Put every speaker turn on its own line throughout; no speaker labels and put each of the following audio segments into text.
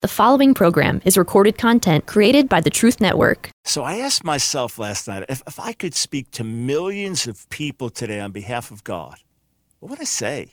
The following program is recorded content created by the Truth Network.
So I asked myself last night if, if I could speak to millions of people today on behalf of God, what would I say?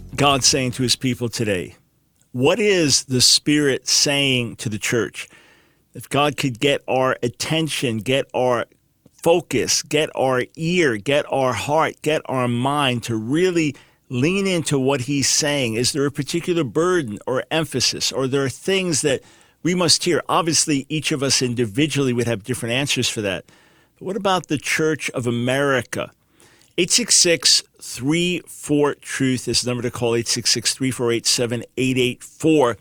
God saying to his people today? What is the Spirit saying to the church? If God could get our attention, get our focus, get our ear, get our heart, get our mind to really lean into what he's saying, is there a particular burden or emphasis, or there are things that we must hear? Obviously, each of us individually would have different answers for that. But what about the Church of America? 866 34 Truth is the number to call 866 348 7884.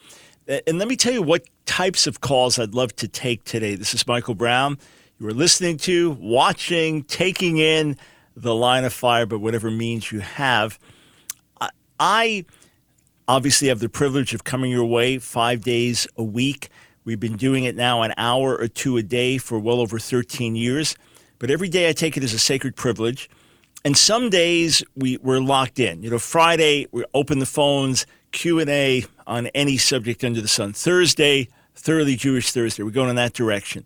And let me tell you what types of calls I'd love to take today. This is Michael Brown. You are listening to, watching, taking in the line of fire, but whatever means you have. I obviously have the privilege of coming your way five days a week. We've been doing it now an hour or two a day for well over 13 years. But every day I take it as a sacred privilege and some days we, we're locked in. You know, Friday we open the phones, Q and A on any subject under the sun. Thursday, thoroughly Jewish Thursday. We're going in that direction.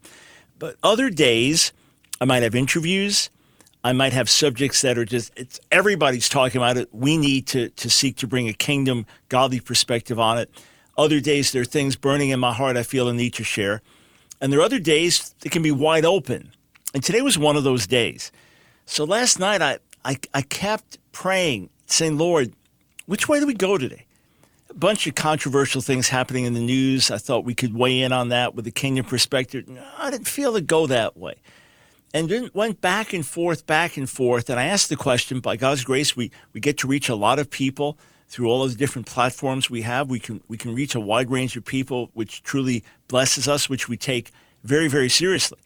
But other days, I might have interviews. I might have subjects that are just it's everybody's talking about it. We need to to seek to bring a kingdom, godly perspective on it. Other days there are things burning in my heart I feel a need to share. And there are other days that can be wide open. And today was one of those days. So last night, I, I, I kept praying, saying, Lord, which way do we go today? A bunch of controversial things happening in the news. I thought we could weigh in on that with a kingdom perspective. No, I didn't feel to go that way. And then went back and forth, back and forth. And I asked the question by God's grace, we, we get to reach a lot of people through all of the different platforms we have. We can, we can reach a wide range of people, which truly blesses us, which we take very, very seriously.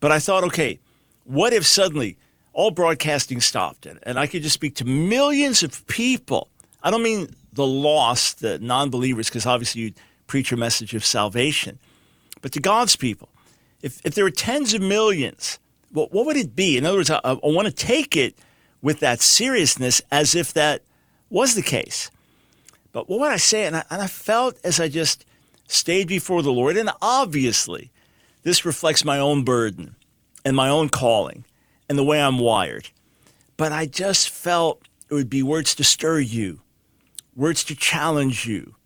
But I thought, okay, what if suddenly all broadcasting stopped and, and I could just speak to millions of people. I don't mean the lost, the non believers, because obviously you preach a message of salvation, but to God's people. If, if there were tens of millions, well, what would it be? In other words, I, I want to take it with that seriousness as if that was the case. But what would I say? And I, and I felt as I just stayed before the Lord, and obviously, this reflects my own burden and my own calling and the way I'm wired. But I just felt it would be words to stir you, words to challenge you,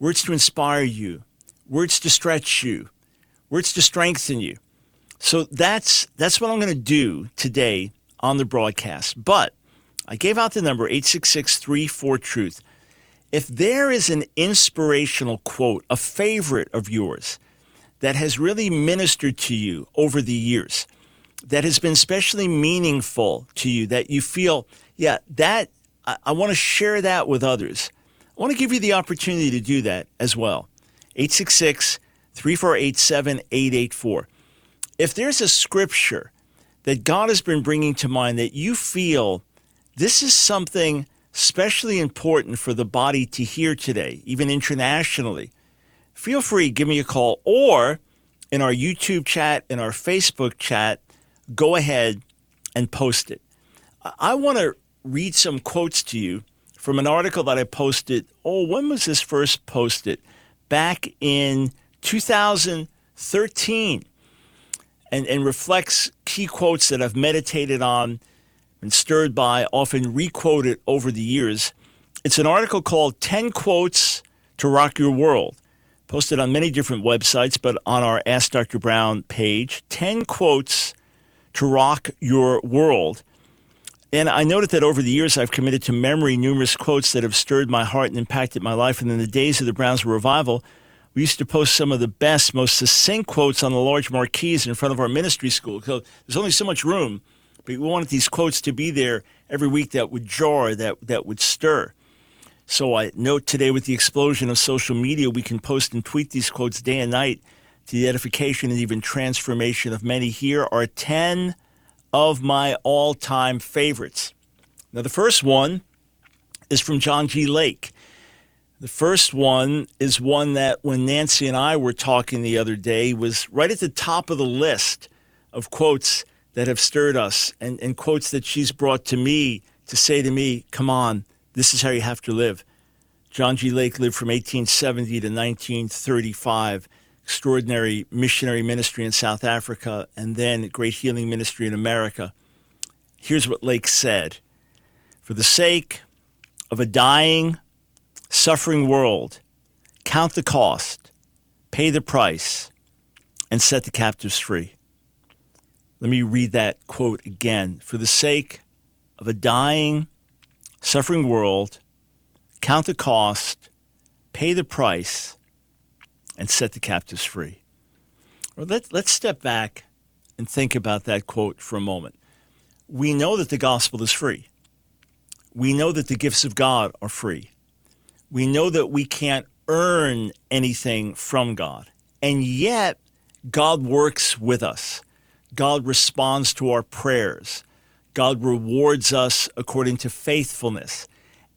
words to inspire you, words to stretch you, words to strengthen you. So that's that's what I'm going to do today on the broadcast. But I gave out the number 866 truth If there is an inspirational quote, a favorite of yours that has really ministered to you over the years, that has been especially meaningful to you that you feel, yeah, that I, I want to share that with others. I want to give you the opportunity to do that as well. 866 348 7884. If there's a scripture that God has been bringing to mind that you feel this is something especially important for the body to hear today, even internationally, feel free, give me a call or in our YouTube chat, in our Facebook chat, go ahead and post it. I want to read some quotes to you from an article that I posted. Oh, when was this first posted? Back in 2013. And, and reflects key quotes that I've meditated on and stirred by, often requoted over the years. It's an article called 10 Quotes to Rock Your World, posted on many different websites, but on our Ask Dr. Brown page. 10 Quotes to rock your world. And I noted that over the years, I've committed to memory numerous quotes that have stirred my heart and impacted my life. And in the days of the Brownsville Revival, we used to post some of the best, most succinct quotes on the large marquees in front of our ministry school. So there's only so much room, but we wanted these quotes to be there every week that would jar, that, that would stir. So I note today with the explosion of social media, we can post and tweet these quotes day and night to the edification and even transformation of many. Here are 10 of my all time favorites. Now, the first one is from John G. Lake. The first one is one that when Nancy and I were talking the other day was right at the top of the list of quotes that have stirred us and, and quotes that she's brought to me to say to me, come on, this is how you have to live. John G. Lake lived from 1870 to 1935. Extraordinary missionary ministry in South Africa and then great healing ministry in America. Here's what Lake said For the sake of a dying, suffering world, count the cost, pay the price, and set the captives free. Let me read that quote again. For the sake of a dying, suffering world, count the cost, pay the price, and set the captives free. Well, let, let's step back and think about that quote for a moment. We know that the gospel is free. We know that the gifts of God are free. We know that we can't earn anything from God. And yet, God works with us. God responds to our prayers. God rewards us according to faithfulness.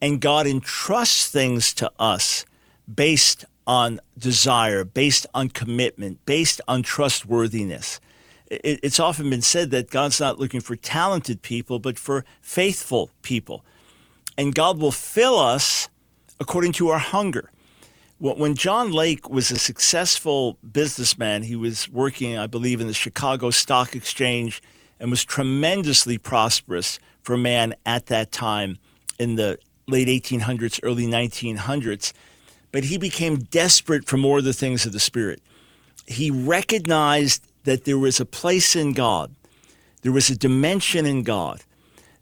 And God entrusts things to us based on desire, based on commitment, based on trustworthiness. It's often been said that God's not looking for talented people, but for faithful people. And God will fill us according to our hunger. When John Lake was a successful businessman, he was working, I believe, in the Chicago Stock Exchange and was tremendously prosperous for a man at that time in the late 1800s, early 1900s. But he became desperate for more of the things of the Spirit. He recognized that there was a place in God, there was a dimension in God,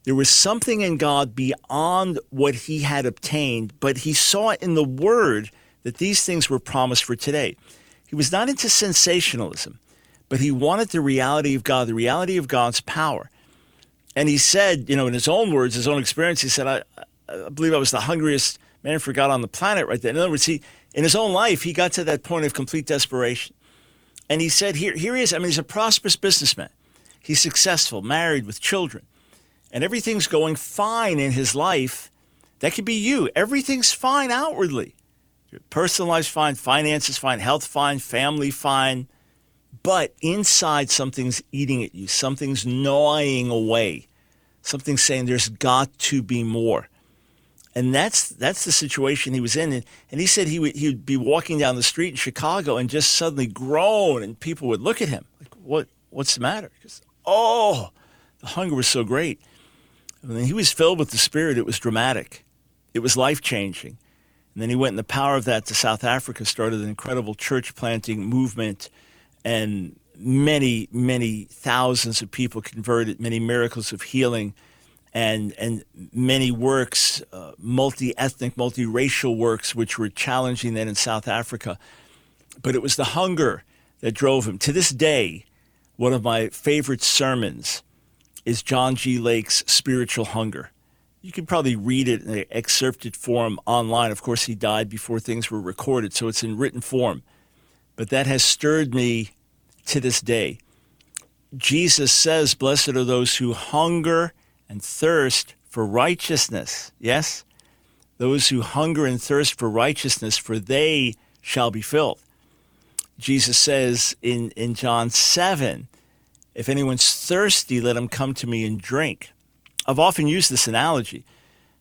there was something in God beyond what he had obtained, but he saw in the Word that these things were promised for today. He was not into sensationalism but he wanted the reality of God, the reality of God's power. And he said, you know, in his own words, his own experience, he said, I, I believe I was the hungriest man for God on the planet right then. In other words, he, in his own life, he got to that point of complete desperation. And he said, here, here he is. I mean, he's a prosperous businessman. He's successful, married with children, and everything's going fine in his life. That could be you. Everything's fine outwardly. Your personal life's fine, finances fine, health fine, family fine but inside something's eating at you, something's gnawing away, something's saying there's got to be more. And that's that's the situation he was in. And, and he said he would he would be walking down the street in Chicago and just suddenly groan, and people would look at him like, "What what's the matter?" Because oh, the hunger was so great. And then he was filled with the Spirit. It was dramatic. It was life changing. And then he went in the power of that to South Africa, started an incredible church planting movement and many, many thousands of people converted, many miracles of healing, and and many works, uh, multi-ethnic, multi-racial works, which were challenging then in South Africa. But it was the hunger that drove him. To this day, one of my favorite sermons is John G. Lake's Spiritual Hunger. You can probably read it in an excerpted form online. Of course, he died before things were recorded, so it's in written form but that has stirred me to this day. Jesus says, Blessed are those who hunger and thirst for righteousness. Yes? Those who hunger and thirst for righteousness, for they shall be filled. Jesus says in, in John 7, If anyone's thirsty, let him come to me and drink. I've often used this analogy,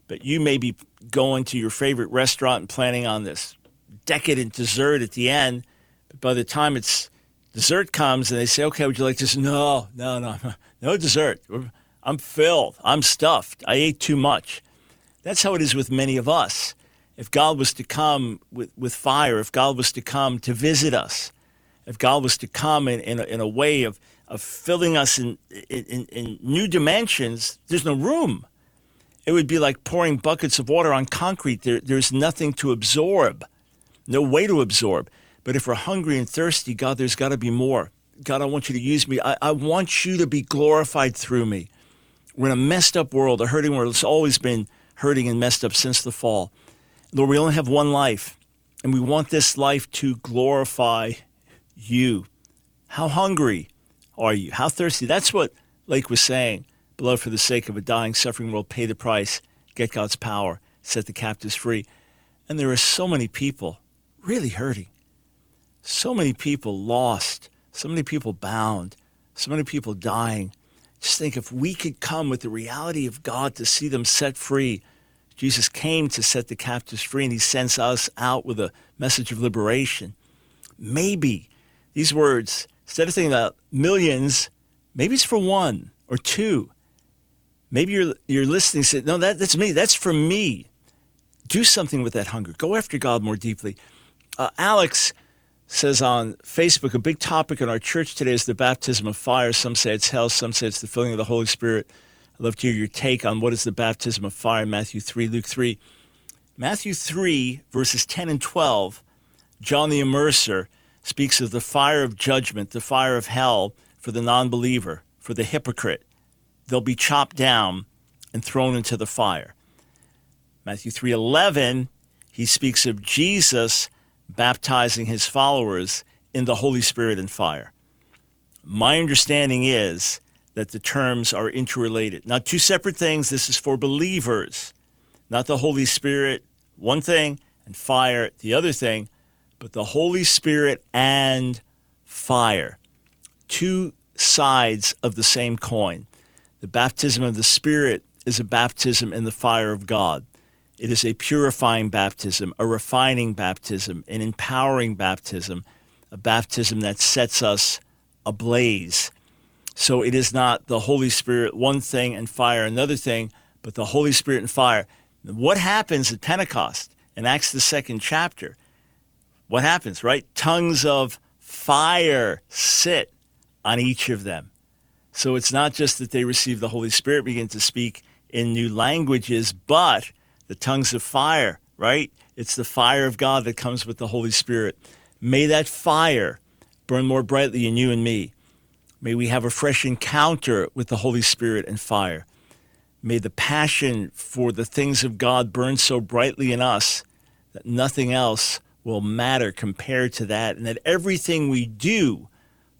but you may be going to your favorite restaurant and planning on this decadent dessert at the end But by the time it's dessert comes and they say, okay, would you like this? No, no, no, no dessert. I'm filled. I'm stuffed. I ate too much. That's how it is with many of us. If God was to come with, with fire, if God was to come to visit us, if God was to come in, in, a, in a way of, of filling us in, in, in new dimensions, there's no room. It would be like pouring buckets of water on concrete. There, there's nothing to absorb, no way to absorb. But if we're hungry and thirsty, God, there's got to be more. God, I want you to use me. I, I want you to be glorified through me. We're in a messed up world, a hurting world. It's always been hurting and messed up since the fall. Lord, we only have one life, and we want this life to glorify you. How hungry are you? How thirsty? That's what Lake was saying. Beloved, for the sake of a dying, suffering world, pay the price, get God's power, set the captives free. And there are so many people really hurting, so many people lost, so many people bound, so many people dying. Just think if we could come with the reality of God to see them set free. Jesus came to set the captives free, and he sends us out with a message of liberation. Maybe these words, instead of thinking about millions, maybe it's for one or two. Maybe you're, you're listening and say, No, that, that's me. That's for me. Do something with that hunger. Go after God more deeply. Uh, Alex says on Facebook, a big topic in our church today is the baptism of fire. Some say it's hell, some say it's the filling of the Holy Spirit. I'd love to hear your take on what is the baptism of fire, Matthew 3, Luke 3. Matthew 3, verses 10 and 12, John the Immerser speaks of the fire of judgment, the fire of hell for the non believer, for the hypocrite. They'll be chopped down and thrown into the fire. Matthew 3:11, he speaks of Jesus baptizing his followers in the Holy Spirit and fire. My understanding is that the terms are interrelated. Not two separate things. This is for believers, not the Holy Spirit, one thing, and fire, the other thing, but the Holy Spirit and fire. Two sides of the same coin. The baptism of the Spirit is a baptism in the fire of God. It is a purifying baptism, a refining baptism, an empowering baptism, a baptism that sets us ablaze. So it is not the Holy Spirit one thing and fire another thing, but the Holy Spirit and fire. What happens at Pentecost in Acts the second chapter? What happens, right? Tongues of fire sit on each of them. So it's not just that they receive the Holy Spirit, begin to speak in new languages, but the tongues of fire, right? It's the fire of God that comes with the Holy Spirit. May that fire burn more brightly in you and me. May we have a fresh encounter with the Holy Spirit and fire. May the passion for the things of God burn so brightly in us that nothing else will matter compared to that, and that everything we do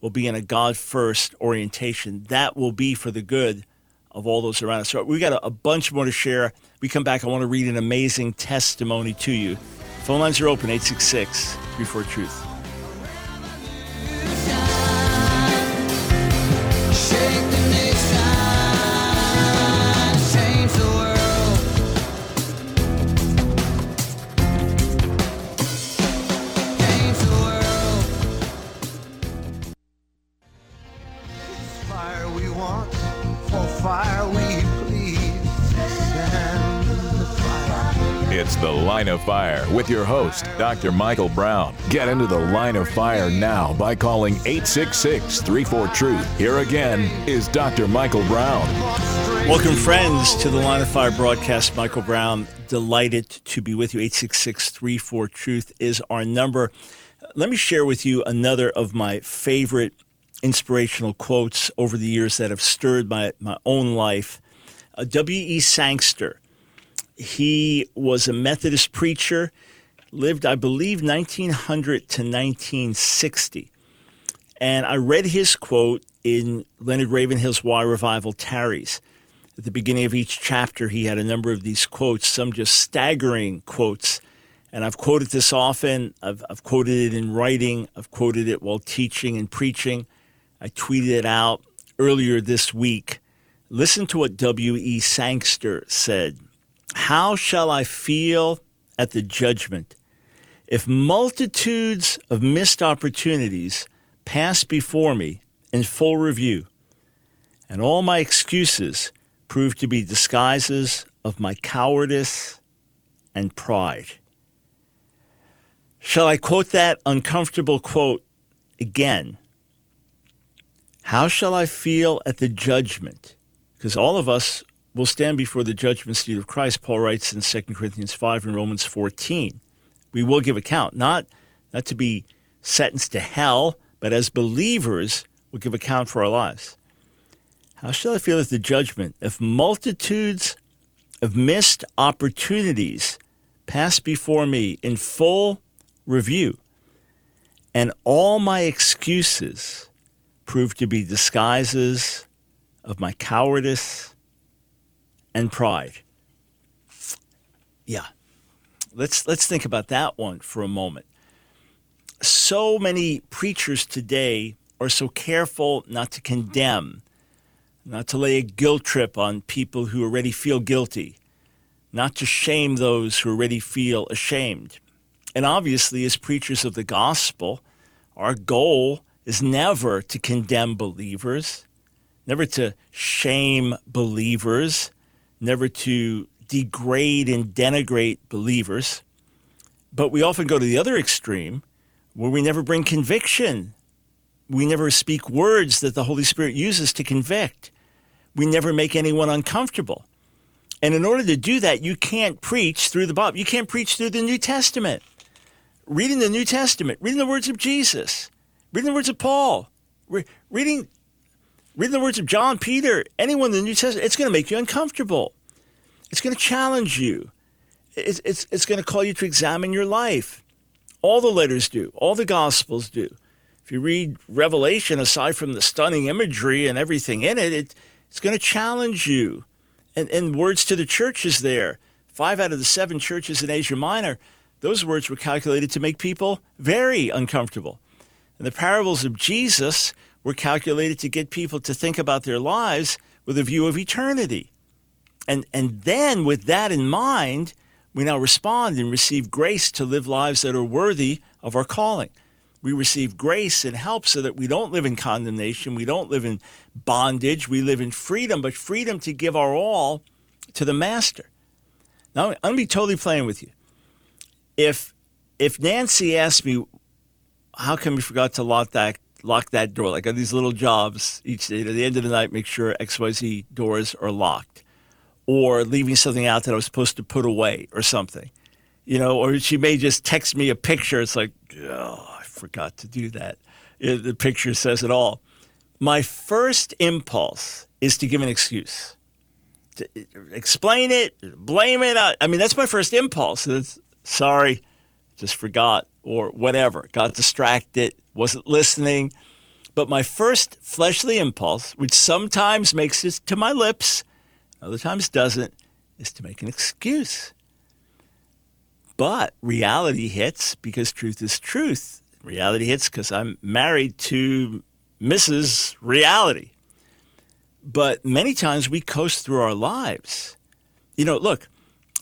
will be in a God first orientation. That will be for the good of all those around us. So we got a, a bunch more to share. We come back. I want to read an amazing testimony to you. Phone lines are open 866 34 Truth.
Of Fire with your host, Dr. Michael Brown. Get into the Line of Fire now by calling 866 34 Truth. Here again is Dr. Michael Brown.
Welcome, friends, to the Line of Fire broadcast. Michael Brown, delighted to be with you. 866 34 Truth is our number. Let me share with you another of my favorite inspirational quotes over the years that have stirred my, my own life. Uh, W.E. Sangster, he was a Methodist preacher, lived, I believe, 1900 to 1960. And I read his quote in Leonard Ravenhill's Why Revival Tarries. At the beginning of each chapter, he had a number of these quotes, some just staggering quotes. And I've quoted this often. I've, I've quoted it in writing. I've quoted it while teaching and preaching. I tweeted it out earlier this week. Listen to what W.E. Sangster said. How shall I feel at the judgment if multitudes of missed opportunities pass before me in full review, and all my excuses prove to be disguises of my cowardice and pride? Shall I quote that uncomfortable quote again? How shall I feel at the judgment? Because all of us will stand before the judgment seat of Christ, Paul writes in 2 Corinthians 5 and Romans 14. We will give account, not, not to be sentenced to hell, but as believers, we'll give account for our lives. How shall I feel at the judgment if multitudes of missed opportunities pass before me in full review, and all my excuses prove to be disguises of my cowardice and pride. Yeah. Let's let's think about that one for a moment. So many preachers today are so careful not to condemn, not to lay a guilt trip on people who already feel guilty, not to shame those who already feel ashamed. And obviously, as preachers of the gospel, our goal is never to condemn believers, never to shame believers, never to degrade and denigrate believers. But we often go to the other extreme where we never bring conviction. We never speak words that the Holy Spirit uses to convict. We never make anyone uncomfortable. And in order to do that, you can't preach through the Bible. You can't preach through the New Testament. Reading the New Testament, reading the words of Jesus, reading the words of Paul, re- reading, reading the words of John, Peter, anyone in the New Testament, it's going to make you uncomfortable. It's going to challenge you. It's, it's, it's going to call you to examine your life. All the letters do, all the Gospels do. If you read Revelation, aside from the stunning imagery and everything in it, it it's going to challenge you. And, and words to the churches there. Five out of the seven churches in Asia Minor, those words were calculated to make people very uncomfortable. And the parables of Jesus were calculated to get people to think about their lives with a view of eternity. And, and then, with that in mind, we now respond and receive grace to live lives that are worthy of our calling. We receive grace and help so that we don't live in condemnation. We don't live in bondage. We live in freedom, but freedom to give our all to the Master. Now, I'm going to be totally playing with you. If, if Nancy asked me, how come you forgot to lock that, lock that door? Like, on these little jobs each day, at the end of the night, make sure XYZ doors are locked or leaving something out that I was supposed to put away or something. You know, or she may just text me a picture. It's like, oh, I forgot to do that. The picture says it all. My first impulse is to give an excuse, to explain it, blame it. I mean, that's my first impulse. It's, sorry, just forgot, or whatever. Got distracted, wasn't listening. But my first fleshly impulse, which sometimes makes it to my lips, other times doesn't, is to make an excuse. But reality hits because truth is truth. Reality hits because I'm married to Mrs. Reality. But many times we coast through our lives. You know, look,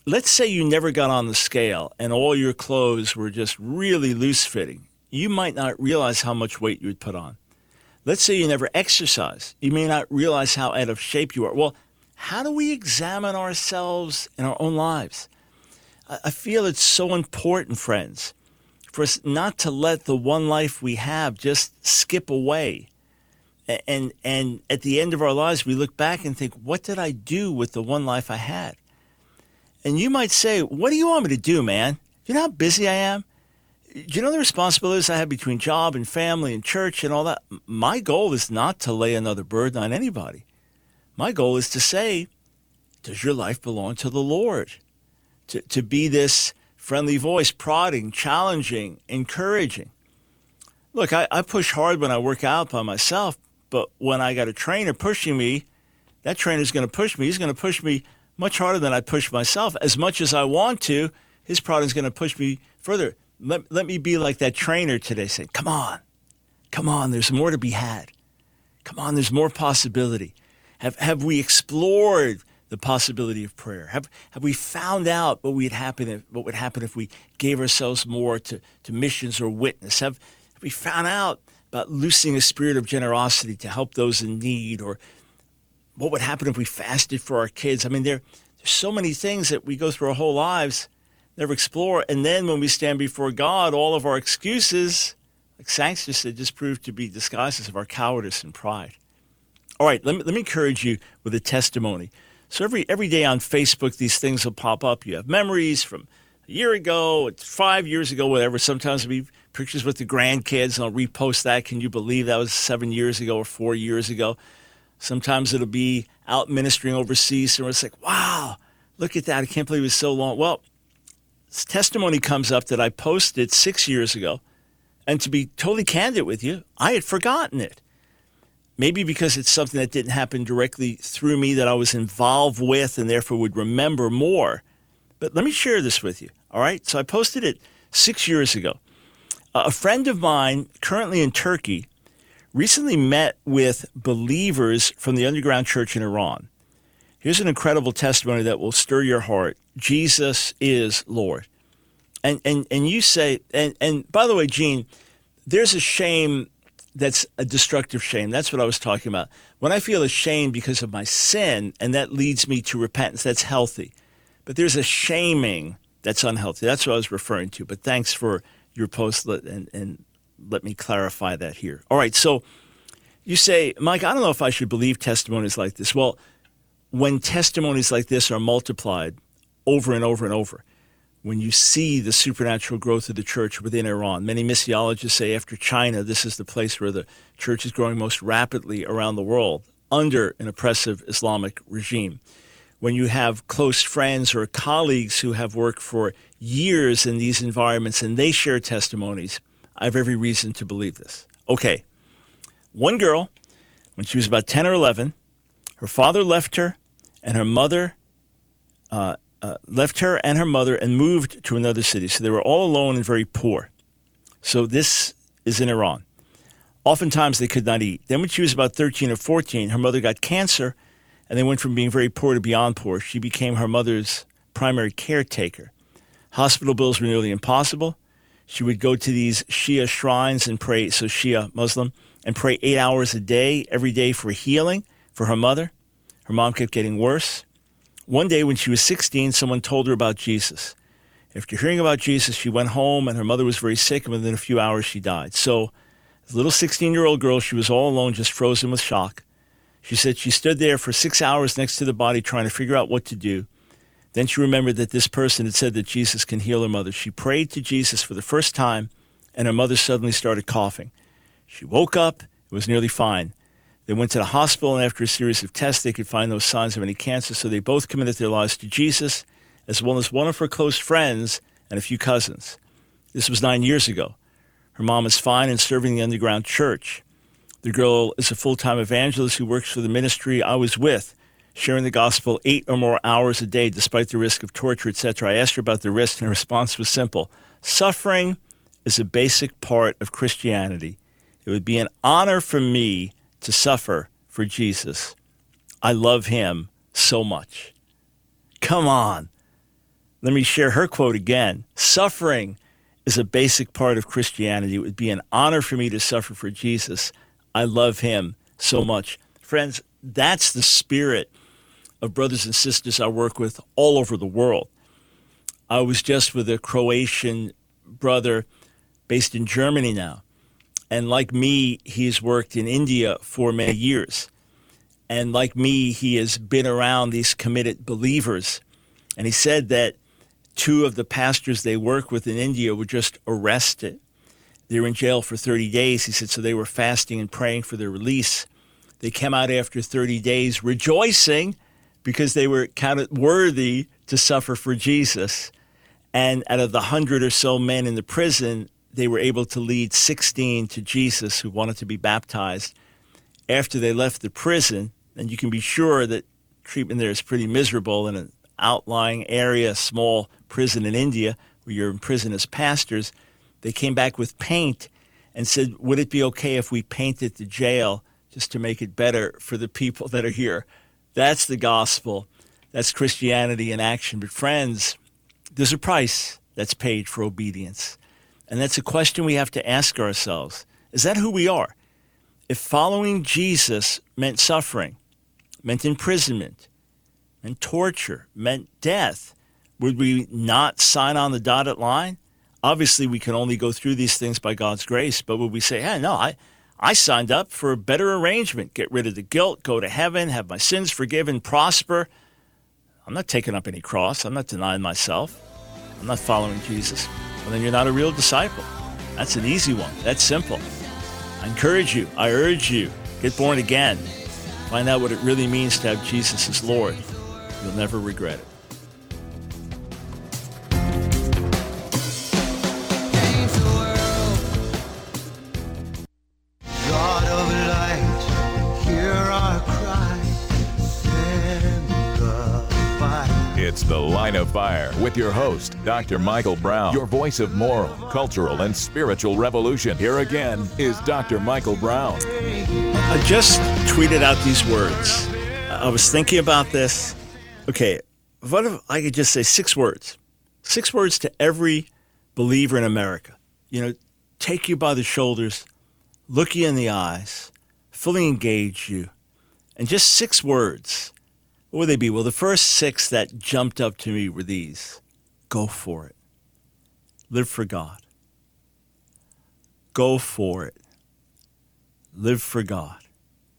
let's say you never got on the scale and all your clothes were just really loose fitting. You might not realize how much weight you would put on. Let's say you never exercise. You may not realize how out of shape you are. Well, how do we examine ourselves in our own lives? I feel it's so important, friends, for us not to let the one life we have just skip away. And, and at the end of our lives, we look back and think, what did I do with the one life I had? And you might say, what do you want me to do, man? You know how busy I am? You know the responsibilities I have between job and family and church and all that? My goal is not to lay another burden on anybody. My goal is to say, does your life belong to the Lord? To, to be this friendly voice, prodding, challenging, encouraging. Look, I, I push hard when I work out by myself, but when I got a trainer pushing me, that trainer's going to push me. He's going to push me much harder than I push myself. As much as I want to, his prodding is going to push me further. Let, let me be like that trainer today, saying, Come on, come on, there's more to be had. Come on, there's more possibility. Have, have we explored the possibility of prayer? Have, have we found out what, would happen if, what would happen if we gave ourselves more to, to missions or witness? Have, have we found out about loosing a spirit of generosity to help those in need? Or what would happen if we fasted for our kids? I mean, there, there's so many things that we go through our whole lives, never explore. And then when we stand before God, all of our excuses, like Sangster said, just prove to be disguises of our cowardice and pride. All right, let me, let me encourage you with a testimony. So every every day on Facebook, these things will pop up. You have memories from a year ago, five years ago, whatever. Sometimes it'll be pictures with the grandkids, and I'll repost that. Can you believe that was seven years ago or four years ago? Sometimes it'll be out ministering overseas, and it's like, wow, look at that. I can't believe it was so long. Well, testimony comes up that I posted six years ago. And to be totally candid with you, I had forgotten it. Maybe because it's something that didn't happen directly through me that I was involved with and therefore would remember more. But let me share this with you. All right. So I posted it six years ago. a friend of mine, currently in Turkey, recently met with believers from the underground church in Iran. Here's an incredible testimony that will stir your heart. Jesus is Lord. And and and you say and and by the way, Gene, there's a shame that's a destructive shame. That's what I was talking about. When I feel ashamed because of my sin and that leads me to repentance, that's healthy. But there's a shaming that's unhealthy. That's what I was referring to. But thanks for your post and, and let me clarify that here. All right. So you say, Mike, I don't know if I should believe testimonies like this. Well, when testimonies like this are multiplied over and over and over, when you see the supernatural growth of the church within Iran, many missiologists say after China, this is the place where the church is growing most rapidly around the world under an oppressive Islamic regime when you have close friends or colleagues who have worked for years in these environments and they share testimonies, I have every reason to believe this. Okay, one girl, when she was about 10 or 11, her father left her and her mother uh, uh, left her and her mother and moved to another city. So they were all alone and very poor. So this is in Iran. Oftentimes they could not eat. Then when she was about 13 or 14, her mother got cancer and they went from being very poor to beyond poor. She became her mother's primary caretaker. Hospital bills were nearly impossible. She would go to these Shia shrines and pray, so Shia Muslim, and pray eight hours a day, every day for healing for her mother. Her mom kept getting worse. One day when she was 16, someone told her about Jesus. After hearing about Jesus, she went home and her mother was very sick, and within a few hours she died. So, as a little 16 year old girl, she was all alone, just frozen with shock. She said she stood there for six hours next to the body trying to figure out what to do. Then she remembered that this person had said that Jesus can heal her mother. She prayed to Jesus for the first time, and her mother suddenly started coughing. She woke up, it was nearly fine. They went to the hospital, and after a series of tests, they could find no signs of any cancer, so they both committed their lives to Jesus, as well as one of her close friends and a few cousins. This was nine years ago. Her mom is fine and serving the underground church. The girl is a full time evangelist who works for the ministry I was with, sharing the gospel eight or more hours a day despite the risk of torture, etc. I asked her about the risk, and her response was simple Suffering is a basic part of Christianity. It would be an honor for me to suffer for Jesus. I love him so much. Come on. Let me share her quote again. Suffering is a basic part of Christianity. It would be an honor for me to suffer for Jesus. I love him so much. Friends, that's the spirit of brothers and sisters I work with all over the world. I was just with a Croatian brother based in Germany now. And like me, he's worked in India for many years. And like me, he has been around these committed believers. And he said that two of the pastors they work with in India were just arrested they were in jail for 30 days. He said, so they were fasting and praying for their release. They came out after 30 days rejoicing because they were counted worthy to suffer for Jesus. And out of the hundred or so men in the prison, they were able to lead 16 to Jesus who wanted to be baptized. After they left the prison, and you can be sure that treatment there is pretty miserable in an outlying area, small prison in India, where you're in prison as pastors they came back with paint and said, Would it be okay if we painted the jail just to make it better for the people that are here? That's the gospel. That's Christianity in action. But, friends, there's a price that's paid for obedience. And that's a question we have to ask ourselves Is that who we are? If following Jesus meant suffering, meant imprisonment, meant torture, meant death, would we not sign on the dotted line? obviously we can only go through these things by God's grace, but would we say, hey, no, I, I signed up for a better arrangement, get rid of the guilt, go to heaven, have my sins forgiven, prosper. I'm not taking up any cross. I'm not denying myself. I'm not following Jesus. Well, then you're not a real disciple. That's an easy one. That's simple. I encourage you, I urge you, get born again. Find out what it really means to have Jesus as Lord. You'll never regret it.
The Line of Fire with your host, Dr. Michael Brown, your voice of moral, cultural, and spiritual revolution. Here again is Dr. Michael Brown.
I just tweeted out these words. I was thinking about this. Okay, what if I could just say six words? Six words to every believer in America. You know, take you by the shoulders, look you in the eyes, fully engage you, and just six words what would they be? Well, the first six that jumped up to me were these go for it, live for God. Go for it, live for God.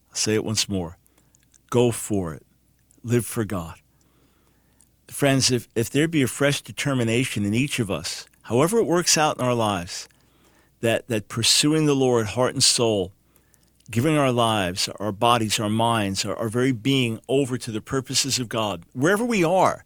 I'll say it once more go for it, live for God. Friends, if, if there be a fresh determination in each of us, however it works out in our lives, that, that pursuing the Lord, heart and soul, giving our lives, our bodies, our minds, our, our, very being over to the purposes of God, wherever we are.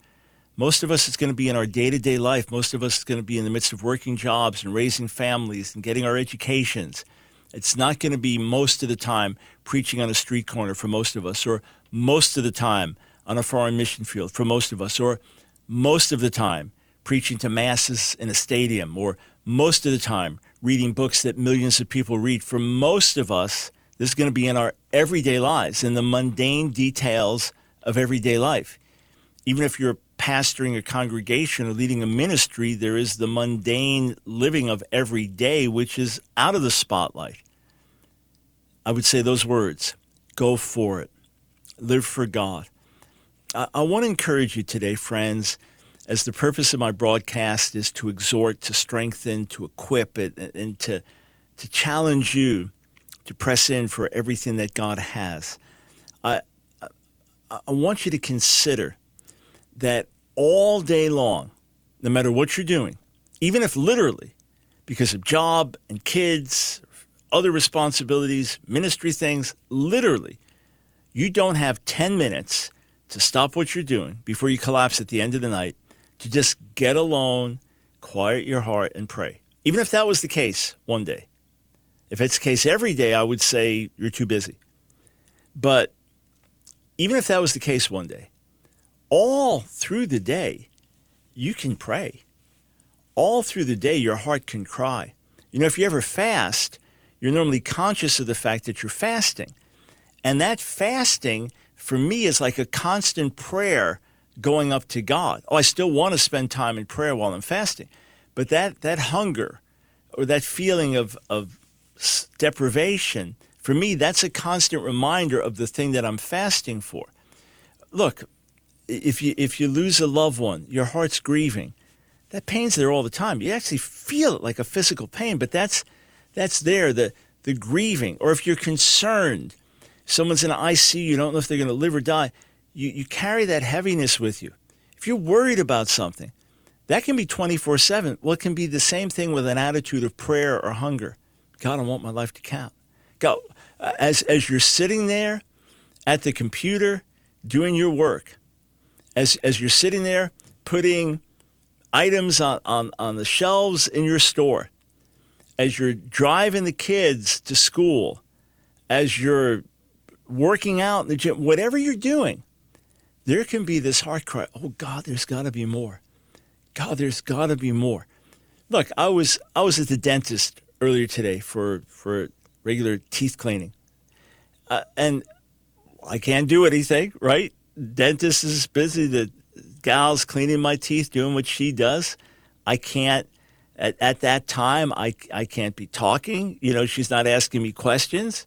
Most of us, it's going to be in our day to day life. Most of us, it's going to be in the midst of working jobs and raising families and getting our educations. It's not going to be most of the time preaching on a street corner for most of us, or most of the time on a foreign mission field for most of us, or most of the time preaching to masses in a stadium, or most of the time reading books that millions of people read. For most of us, this is going to be in our everyday lives, in the mundane details of everyday life. Even if you're pastoring a congregation or leading a ministry, there is the mundane living of every day, which is out of the spotlight. I would say those words go for it, live for God. I, I want to encourage you today, friends, as the purpose of my broadcast is to exhort, to strengthen, to equip it, and to, to challenge you to press in for everything that God has. I, I, want you to consider that all day long, no matter what you're doing, even if literally because of job and kids, other responsibilities, ministry things, literally, you don't have 10 minutes to stop what you're doing before you collapse at the end of the night to just get alone, quiet your heart, and pray. Even if that was the case one day, if it's the case every day, I would say you're too busy. But even if that was the case one day, all through the day, you can pray. All through the day, your heart can cry. You know, if you ever fast, you're normally conscious of the fact that you're fasting. And that fasting, for me, is like a constant prayer going up to God. Oh, I still want to spend time in prayer while I'm fasting. But that, that hunger or that feeling of, of deprivation, for me, that's a constant reminder of the thing that I'm fasting for. Look, if you if you lose a loved one, your heart's grieving. That pain's there all the time. You actually feel it like a physical pain, but that's that's there, the the grieving. Or if you're concerned, someone's in an ICU, you don't know if they're going to live or die, you, you carry that heaviness with you. If you're worried about something, that can be 24 7. Well, it can be the same thing with an attitude of prayer or hunger. God, I want my life to count. God, uh, as, as you're sitting there at the computer doing your work, as, as you're sitting there putting items on, on, on the shelves in your store, as you're driving the kids to school, as you're working out in the gym, whatever you're doing, there can be this heart cry, oh God, there's got to be more. God, there's got to be more. Look, I was I was at the dentist earlier today for for regular teeth cleaning, uh, and I can't do anything. Right, dentist is busy. The gal's cleaning my teeth, doing what she does. I can't at, at that time. I I can't be talking. You know, she's not asking me questions.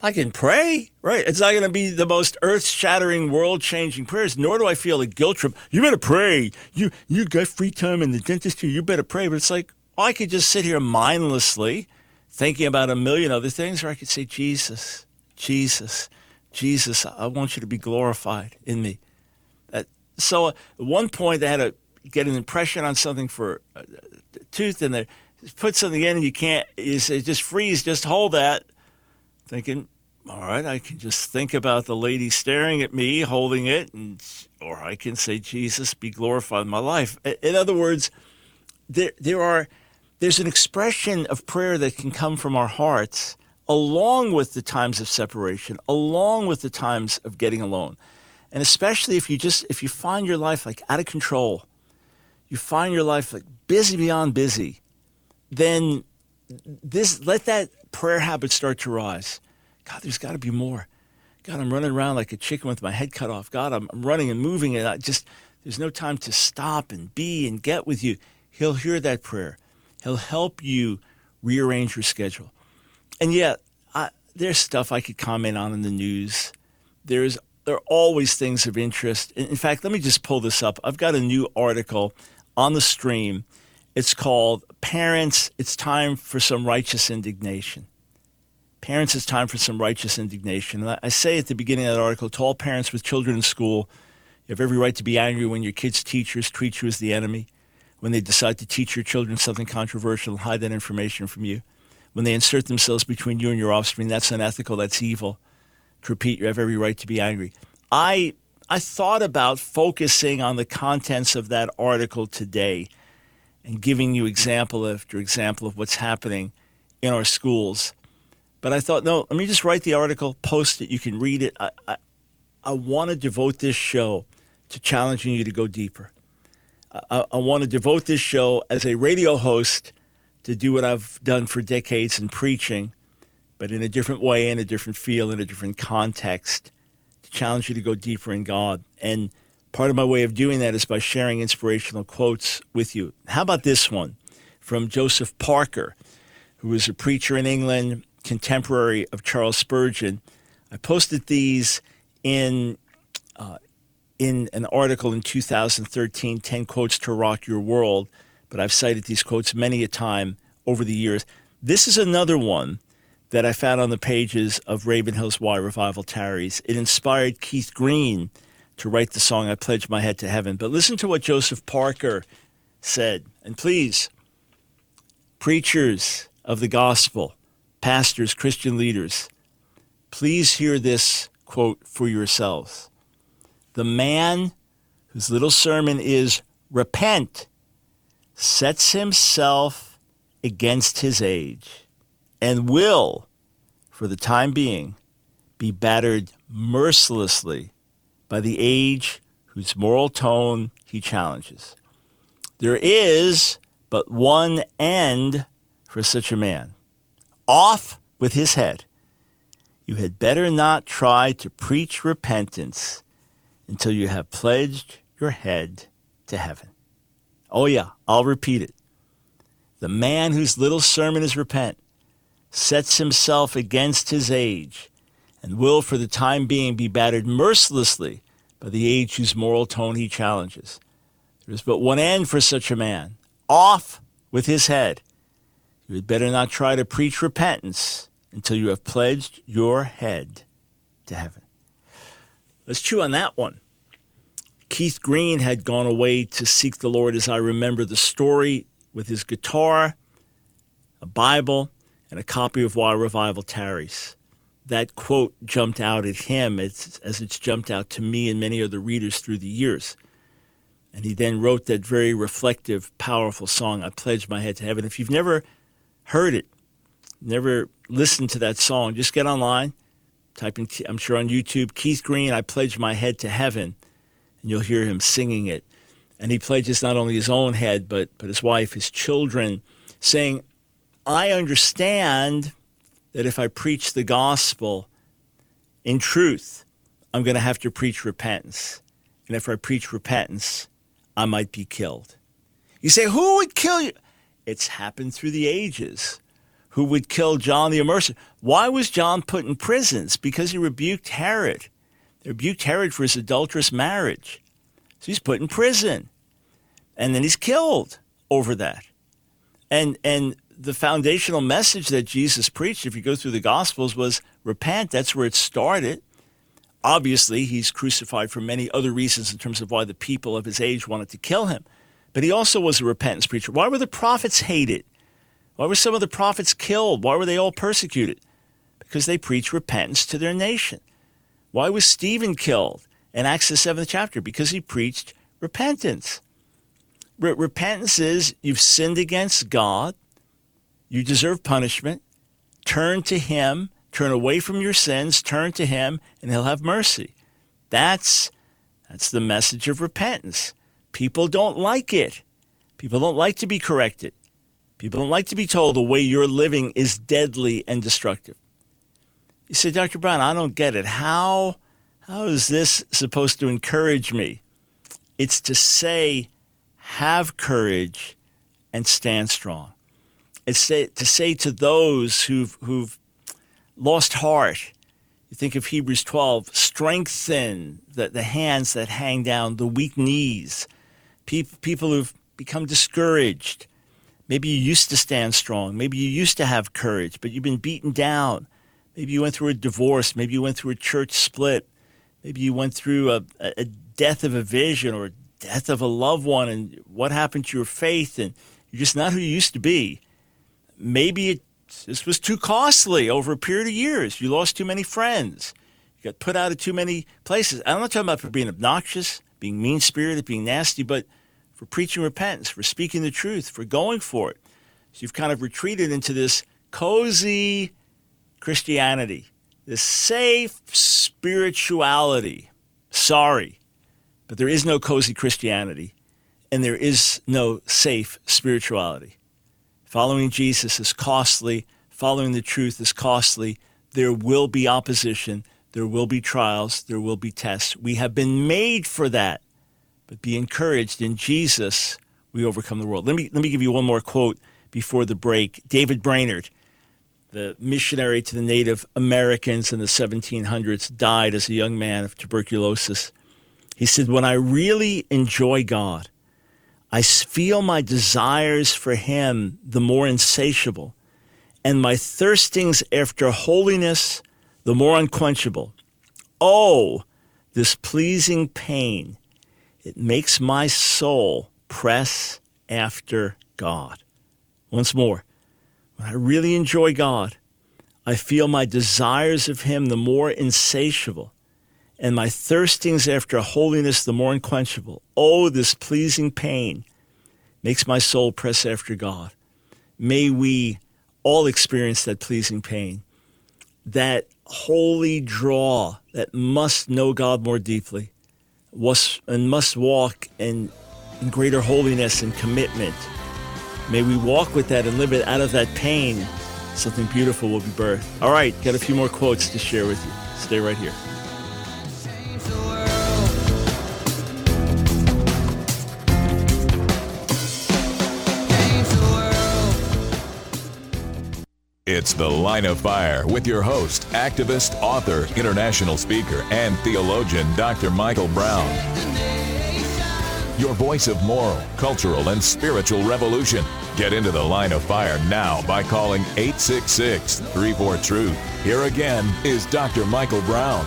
I can pray, right? It's not going to be the most earth-shattering, world-changing prayers. Nor do I feel a guilt trip. You better pray. You you got free time in the dentist here. You better pray. But it's like I could just sit here mindlessly thinking about a million other things, or I could say, Jesus, Jesus, Jesus, I want you to be glorified in me. Uh, so at one point, they had to get an impression on something for a tooth, and they put something in, and you can't, you say, just freeze, just hold that. Thinking, all right, I can just think about the lady staring at me, holding it, and or I can say, Jesus, be glorified in my life. In other words, there there are there's an expression of prayer that can come from our hearts along with the times of separation, along with the times of getting alone. And especially if you just if you find your life like out of control, you find your life like busy beyond busy, then this let that prayer habit start to rise. God, there's got to be more. God, I'm running around like a chicken with my head cut off. God, I'm, I'm running and moving, and I just there's no time to stop and be and get with you. He'll hear that prayer. He'll help you rearrange your schedule. And yet, I, there's stuff I could comment on in the news. There's there are always things of interest. In fact, let me just pull this up. I've got a new article on the stream. It's called Parents, It's Time for Some Righteous Indignation. Parents, It's Time for Some Righteous Indignation. And I say at the beginning of that article to all parents with children in school, you have every right to be angry when your kids' teachers treat you as the enemy, when they decide to teach your children something controversial and hide that information from you, when they insert themselves between you and your offspring. That's unethical, that's evil. To repeat, you have every right to be angry. I I thought about focusing on the contents of that article today and giving you example after example of what's happening in our schools. But I thought, no, let me just write the article, post it, you can read it. I, I, I want to devote this show to challenging you to go deeper. I, I want to devote this show as a radio host to do what I've done for decades in preaching, but in a different way, in a different feel, in a different context, to challenge you to go deeper in God. And part of my way of doing that is by sharing inspirational quotes with you. How about this one from Joseph Parker, who was a preacher in England, contemporary of Charles Spurgeon? I posted these in uh, in an article in 2013, 10 Quotes to Rock Your World, but I've cited these quotes many a time over the years. This is another one that I found on the pages of Ravenhill's Why Revival Tarries. It inspired Keith Green to write the song I Pledge My Head to Heaven. But listen to what Joseph Parker said. And please, preachers of the gospel, pastors, Christian leaders, please hear this quote for yourselves. The man whose little sermon is repent sets himself against his age and will, for the time being, be battered mercilessly by the age whose moral tone he challenges. There is but one end for such a man off with his head. You had better not try to preach repentance until you have pledged your head to heaven. Oh, yeah, I'll repeat it. The man whose little sermon is repent sets himself against his age and will, for the time being, be battered mercilessly by the age whose moral tone he challenges. There is but one end for such a man off with his head. You had better not try to preach repentance until you have pledged your head to heaven. Let's chew on that one. Keith Green had gone away to seek the Lord, as I remember the story, with his guitar, a Bible, and a copy of Why Revival Tarries. That quote jumped out at him as, as it's jumped out to me and many other readers through the years. And he then wrote that very reflective, powerful song, I Pledge My Head to Heaven. If you've never heard it, never listened to that song, just get online Type in, I'm sure on YouTube, Keith Green, I pledge my head to heaven, and you'll hear him singing it. And he pledges not only his own head, but, but his wife, his children, saying, I understand that if I preach the gospel in truth, I'm going to have to preach repentance. And if I preach repentance, I might be killed. You say, Who would kill you? It's happened through the ages who would kill John the Immerser. Why was John put in prisons? Because he rebuked Herod. He rebuked Herod for his adulterous marriage. So he's put in prison. And then he's killed over that. And and the foundational message that Jesus preached, if you go through the Gospels, was repent. That's where it started. Obviously, he's crucified for many other reasons in terms of why the people of his age wanted to kill him. But he also was a repentance preacher. Why were the prophets hated? Why were some of the prophets killed? Why were they all persecuted? Because they preached repentance to their nation. Why was Stephen killed in Acts the seventh chapter? Because he preached repentance. Re- repentance is you've sinned against God, you deserve punishment, turn to Him, turn away from your sins, turn to Him, and He'll have mercy. That's That's the message of repentance. People don't like it. People don't like to be corrected. People don't like to be told the way you're living is deadly and destructive. You say, Dr. Brown, I don't get it. How, how is this supposed to encourage me? It's to say, have courage and stand strong. It's to say to those who've, who've lost heart, you think of Hebrews 12, strengthen the, the hands that hang down, the weak knees, people, people who've become discouraged. Maybe you used to stand strong. Maybe you used to have courage, but you've been beaten down. Maybe you went through a divorce. Maybe you went through a church split. Maybe you went through a, a death of a vision or death of a loved one, and what happened to your faith, and you're just not who you used to be. Maybe it, this was too costly over a period of years. You lost too many friends. You got put out of too many places. I'm not talking about for being obnoxious, being mean spirited, being nasty, but for preaching repentance, for speaking the truth, for going for it. So you've kind of retreated into this cozy Christianity, this safe spirituality. Sorry, but there is no cozy Christianity and there is no safe spirituality. Following Jesus is costly, following the truth is costly. There will be opposition, there will be trials, there will be tests. We have been made for that. But be encouraged in Jesus, we overcome the world. Let me let me give you one more quote before the break. David Brainerd, the missionary to the Native Americans in the 1700s, died as a young man of tuberculosis. He said, When I really enjoy God, I feel my desires for Him the more insatiable, and my thirstings after holiness the more unquenchable. Oh, this pleasing pain! It makes my soul press after God. Once more, when I really enjoy God, I feel my desires of Him the more insatiable, and my thirstings after holiness the more unquenchable. Oh, this pleasing pain makes my soul press after God. May we all experience that pleasing pain, that holy draw that must know God more deeply was, and must walk in, in greater holiness and commitment. May we walk with that and live it out of that pain. Something beautiful will be birthed. All right, got a few more quotes to share with you. Stay right here.
It's The Line of Fire with your host, activist, author, international speaker, and theologian, Dr. Michael Brown. Your voice of moral, cultural, and spiritual revolution. Get into the line of fire now by calling 866 34 Truth. Here again is Dr. Michael Brown.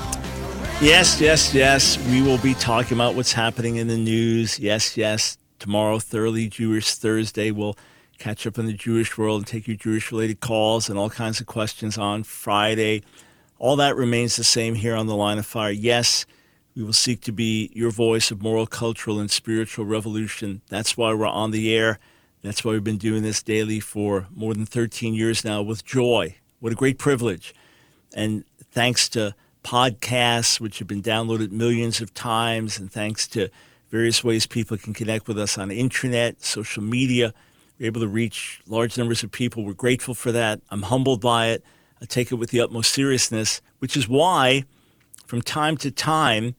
Yes, yes, yes. We will be talking about what's happening in the news. Yes, yes. Tomorrow, Thoroughly Jewish Thursday, we'll catch up in the Jewish world and take your Jewish related calls and all kinds of questions on Friday. All that remains the same here on the line of fire. Yes, we will seek to be your voice of moral, cultural, and spiritual revolution. That's why we're on the air. That's why we've been doing this daily for more than 13 years now with joy. What a great privilege. And thanks to podcasts, which have been downloaded millions of times, and thanks to various ways people can connect with us on the internet, social media we're able to reach large numbers of people. We're grateful for that. I'm humbled by it. I take it with the utmost seriousness, which is why, from time to time,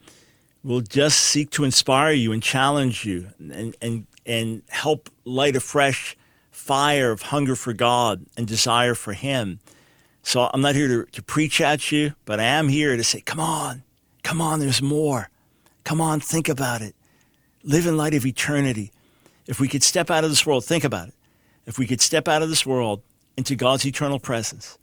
we'll just seek to inspire you and challenge you and, and, and help light a fresh fire of hunger for God and desire for Him. So I'm not here to, to preach at you, but I am here to say, come on, come on, there's more. Come on, think about it. Live in light of eternity. If we could step out of this world, think about it. If we could step out of this world into God's eternal presence,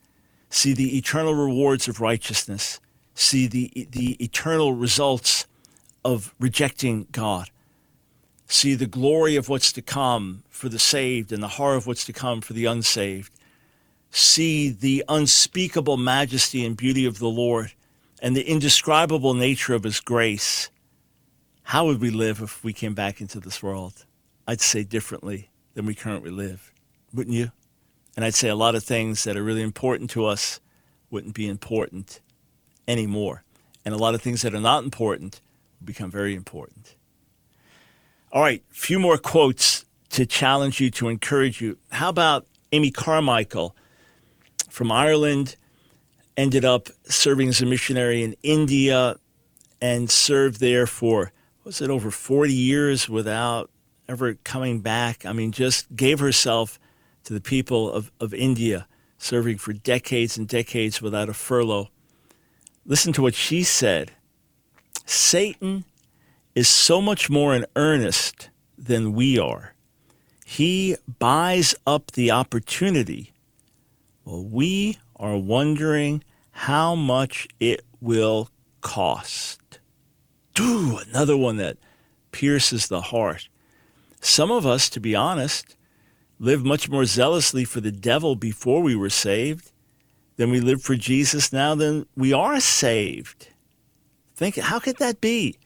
see the eternal rewards of righteousness, see the, the eternal results of rejecting God, see the glory of what's to come for the saved and the horror of what's to come for the unsaved, see the unspeakable majesty and beauty of the Lord and the indescribable nature of his grace, how would we live if we came back into this world? I'd say differently than we currently live, wouldn't you? And I'd say a lot of things that are really important to us wouldn't be important anymore. And a lot of things that are not important become very important. All right, a few more quotes to challenge you, to encourage you. How about Amy Carmichael from Ireland? Ended up serving as a missionary in India and served there for, was it over 40 years without ever coming back? I mean, just gave herself to the people of, of India, serving for decades and decades without a furlough. Listen to what she said Satan is so much more in earnest than we are. He buys up the opportunity while we are wondering how much it will cost. Ooh, another one that pierces the heart. Some of us, to be honest, lived much more zealously for the devil before we were saved than we live for Jesus now than we are saved. Think, how could that be?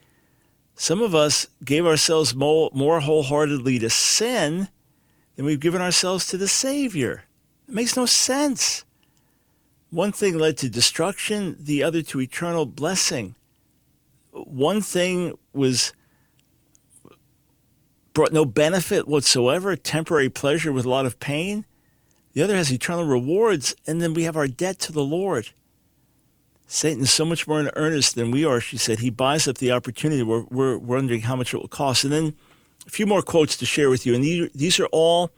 Some of us gave ourselves more, more wholeheartedly to sin than we've given ourselves to the Savior. It makes no sense. One thing led to destruction, the other to eternal blessing. One thing was brought no benefit whatsoever, temporary pleasure with a lot of pain. The other has eternal rewards, and then we have our debt to the Lord. Satan is so much more in earnest than we are, she said. He buys up the opportunity. We're, we're wondering how much it will cost. And then a few more quotes to share with you. And these, these are all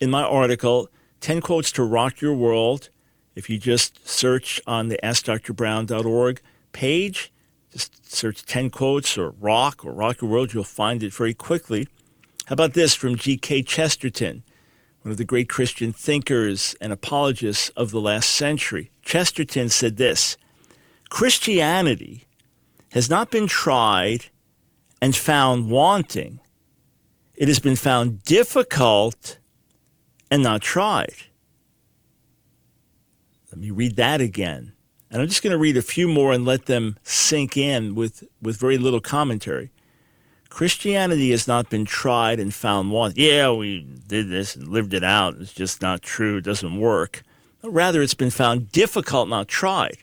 in my article 10 quotes to rock your world. If you just search on the AskDrBrown.org page, just search 10 quotes or rock or rock your world, you'll find it very quickly. How about this from G.K. Chesterton, one of the great Christian thinkers and apologists of the last century? Chesterton said this Christianity has not been tried and found wanting, it has been found difficult and not tried. Let me read that again. And I'm just going to read a few more and let them sink in with, with very little commentary. Christianity has not been tried and found wanting. Yeah, we did this and lived it out. It's just not true. It doesn't work. Rather, it's been found difficult, not tried.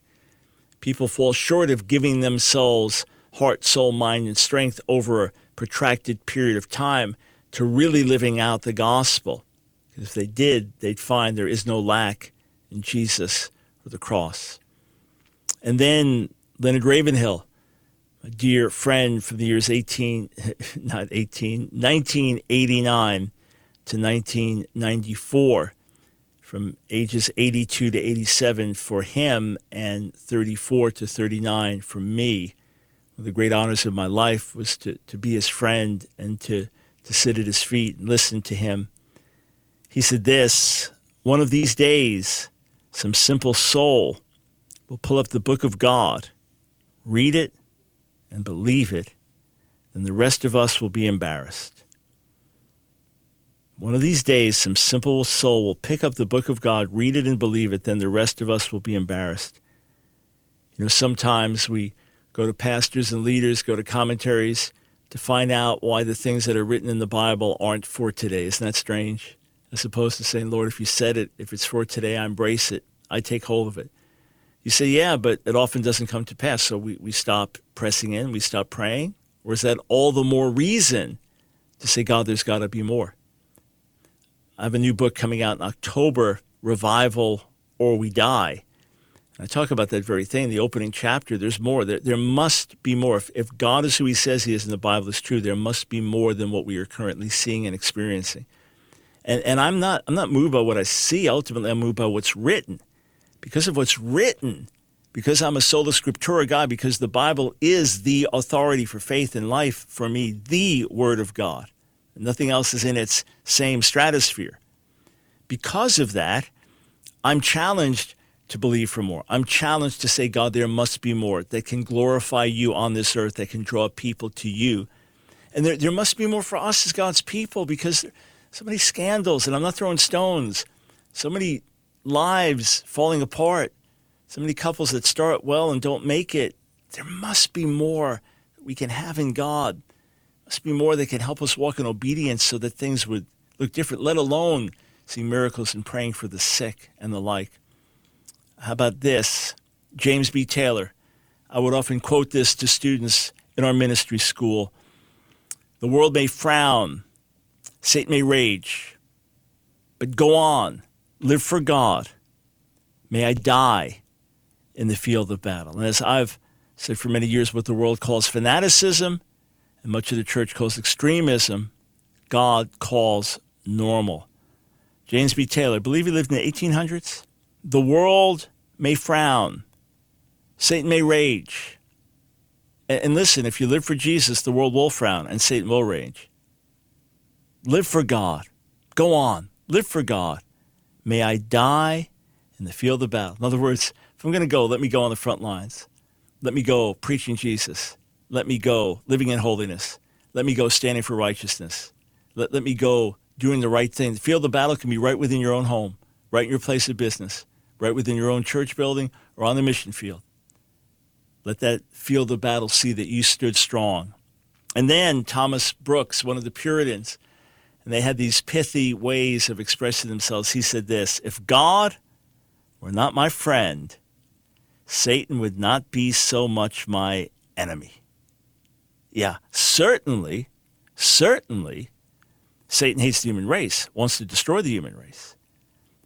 People fall short of giving themselves heart, soul, mind, and strength over a protracted period of time to really living out the gospel. If they did, they'd find there is no lack in Jesus or the cross. And then Leonard Ravenhill, a dear friend from the years 18, not 18, 1989 to 1994 from ages 82 to 87 for him and 34 to 39 for me. One of the great honors of my life was to, to be his friend and to, to sit at his feet and listen to him. He said this One of these days, some simple soul will pull up the book of God, read it, and believe it, and the rest of us will be embarrassed. One of these days, some simple soul will pick up the book of God, read it, and believe it, then the rest of us will be embarrassed. You know, sometimes we go to pastors and leaders, go to commentaries to find out why the things that are written in the Bible aren't for today. Isn't that strange? As opposed to saying, Lord, if you said it, if it's for today, I embrace it, I take hold of it. You say, yeah, but it often doesn't come to pass. So we, we stop pressing in, we stop praying. Or is that all the more reason to say, God, there's got to be more? I have a new book coming out in October, Revival or We Die. I talk about that very thing, the opening chapter. There's more. There, there must be more. If, if God is who he says he is and the Bible is true, there must be more than what we are currently seeing and experiencing. And, and I'm, not, I'm not moved by what I see. Ultimately, I'm moved by what's written. Because of what's written, because I'm a sola scriptura guy, because the Bible is the authority for faith and life for me, the Word of God. Nothing else is in its same stratosphere. Because of that, I'm challenged to believe for more. I'm challenged to say, God, there must be more that can glorify you on this earth, that can draw people to you. And there, there must be more for us as God's people because so many scandals, and I'm not throwing stones, so many lives falling apart, so many couples that start well and don't make it. There must be more that we can have in God There must be more that can help us walk in obedience so that things would look different, let alone see miracles and praying for the sick and the like. How about this? James B. Taylor. I would often quote this to students in our ministry school. The world may frown, Satan may rage, but go on, live for God. May I die in the field of battle. And as I've said for many years, what the world calls fanaticism and much of the church calls extremism, God calls normal. James B. Taylor, I believe he lived in the 1800s. The world may frown, Satan may rage. And listen, if you live for Jesus, the world will frown and Satan will rage. Live for God. Go on. Live for God. May I die in the field of battle. In other words, if I'm going to go, let me go on the front lines. Let me go preaching Jesus. Let me go living in holiness. Let me go standing for righteousness. Let, let me go doing the right thing. The field of battle can be right within your own home, right in your place of business, right within your own church building or on the mission field. Let that field of battle see that you stood strong. And then Thomas Brooks, one of the Puritans, and they had these pithy ways of expressing themselves. He said this If God were not my friend, Satan would not be so much my enemy. Yeah, certainly, certainly, Satan hates the human race, wants to destroy the human race.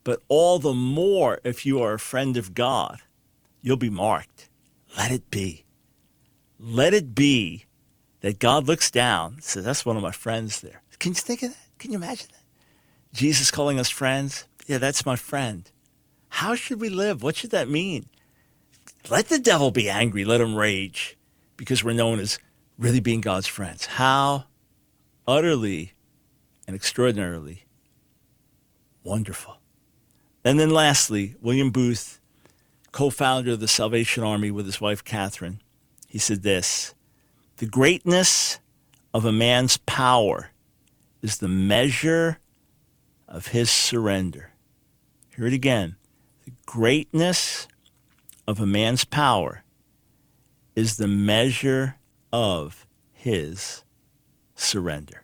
But all the more if you are a friend of God, you'll be marked. Let it be. Let it be that God looks down and says, That's one of my friends there. Can you think of that? Can you imagine that? Jesus calling us friends? Yeah, that's my friend. How should we live? What should that mean? Let the devil be angry, let him rage, because we're known as really being God's friends. How utterly and extraordinarily wonderful. And then lastly, William Booth, co founder of the Salvation Army with his wife Catherine, he said this The greatness of a man's power is the measure of his surrender. Hear it again. The greatness of a man's power is the measure of his surrender.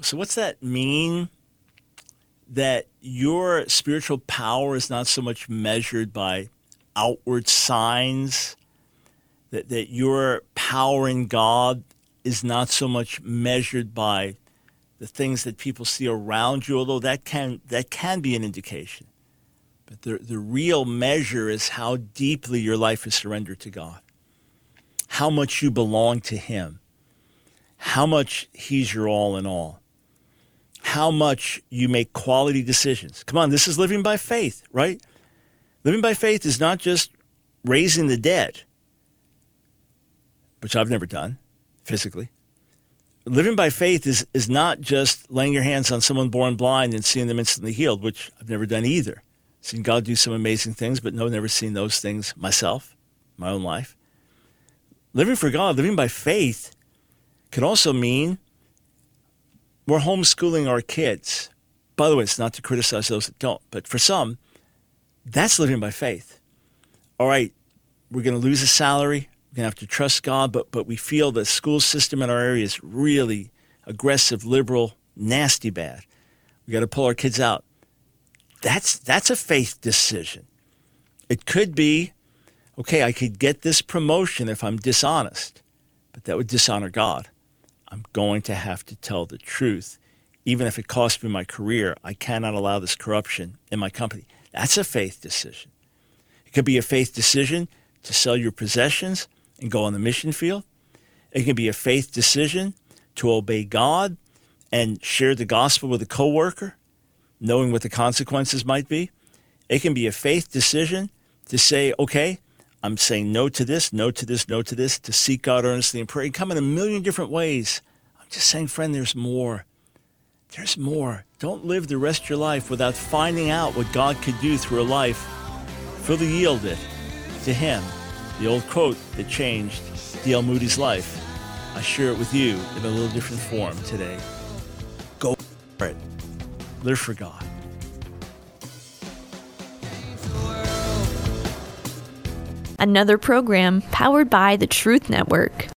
So, what's that mean? That your spiritual power is not so much measured by outward signs, that, that your power in God is not so much measured by the things that people see around you, although that can, that can be an indication. But the, the real measure is how deeply your life is surrendered to God, how much you belong to Him, how much He's your all in all, how much you make quality decisions. Come on, this is living by faith, right? Living by faith is not just raising the dead, which I've never done physically. Living by faith is, is not just laying your hands on someone born blind and seeing them instantly healed, which I've never done either seen God do some amazing things, but no, never seen those things myself, my own life. Living for God, living by faith, can also mean we're homeschooling our kids. By the way, it's not to criticize those that don't, but for some, that's living by faith. All right, we're going to lose a salary. Going to have to trust God, but, but we feel the school system in our area is really aggressive, liberal, nasty bad. We got to pull our kids out that's that's a faith decision. It could be, okay, I could get this promotion if I'm dishonest, but that would dishonor God. I'm going to have to tell the truth. Even if it costs me my career, I cannot allow this corruption in my company. That's a faith decision. It could be a faith decision to sell your possessions and go on the mission field. It can be a faith decision to obey God and share the gospel with a coworker knowing what the consequences might be. It can be a faith decision to say, okay, I'm saying no to this, no to this, no to this, to seek God earnestly and pray. It come in a million different ways. I'm just saying, friend, there's more. There's more. Don't live the rest of your life without finding out what God could do through a life fully yielded to Him. The old quote that changed D.L. Moody's life. I share it with you in a little different form today. Go for it. Live for God.
Another program powered by the Truth Network.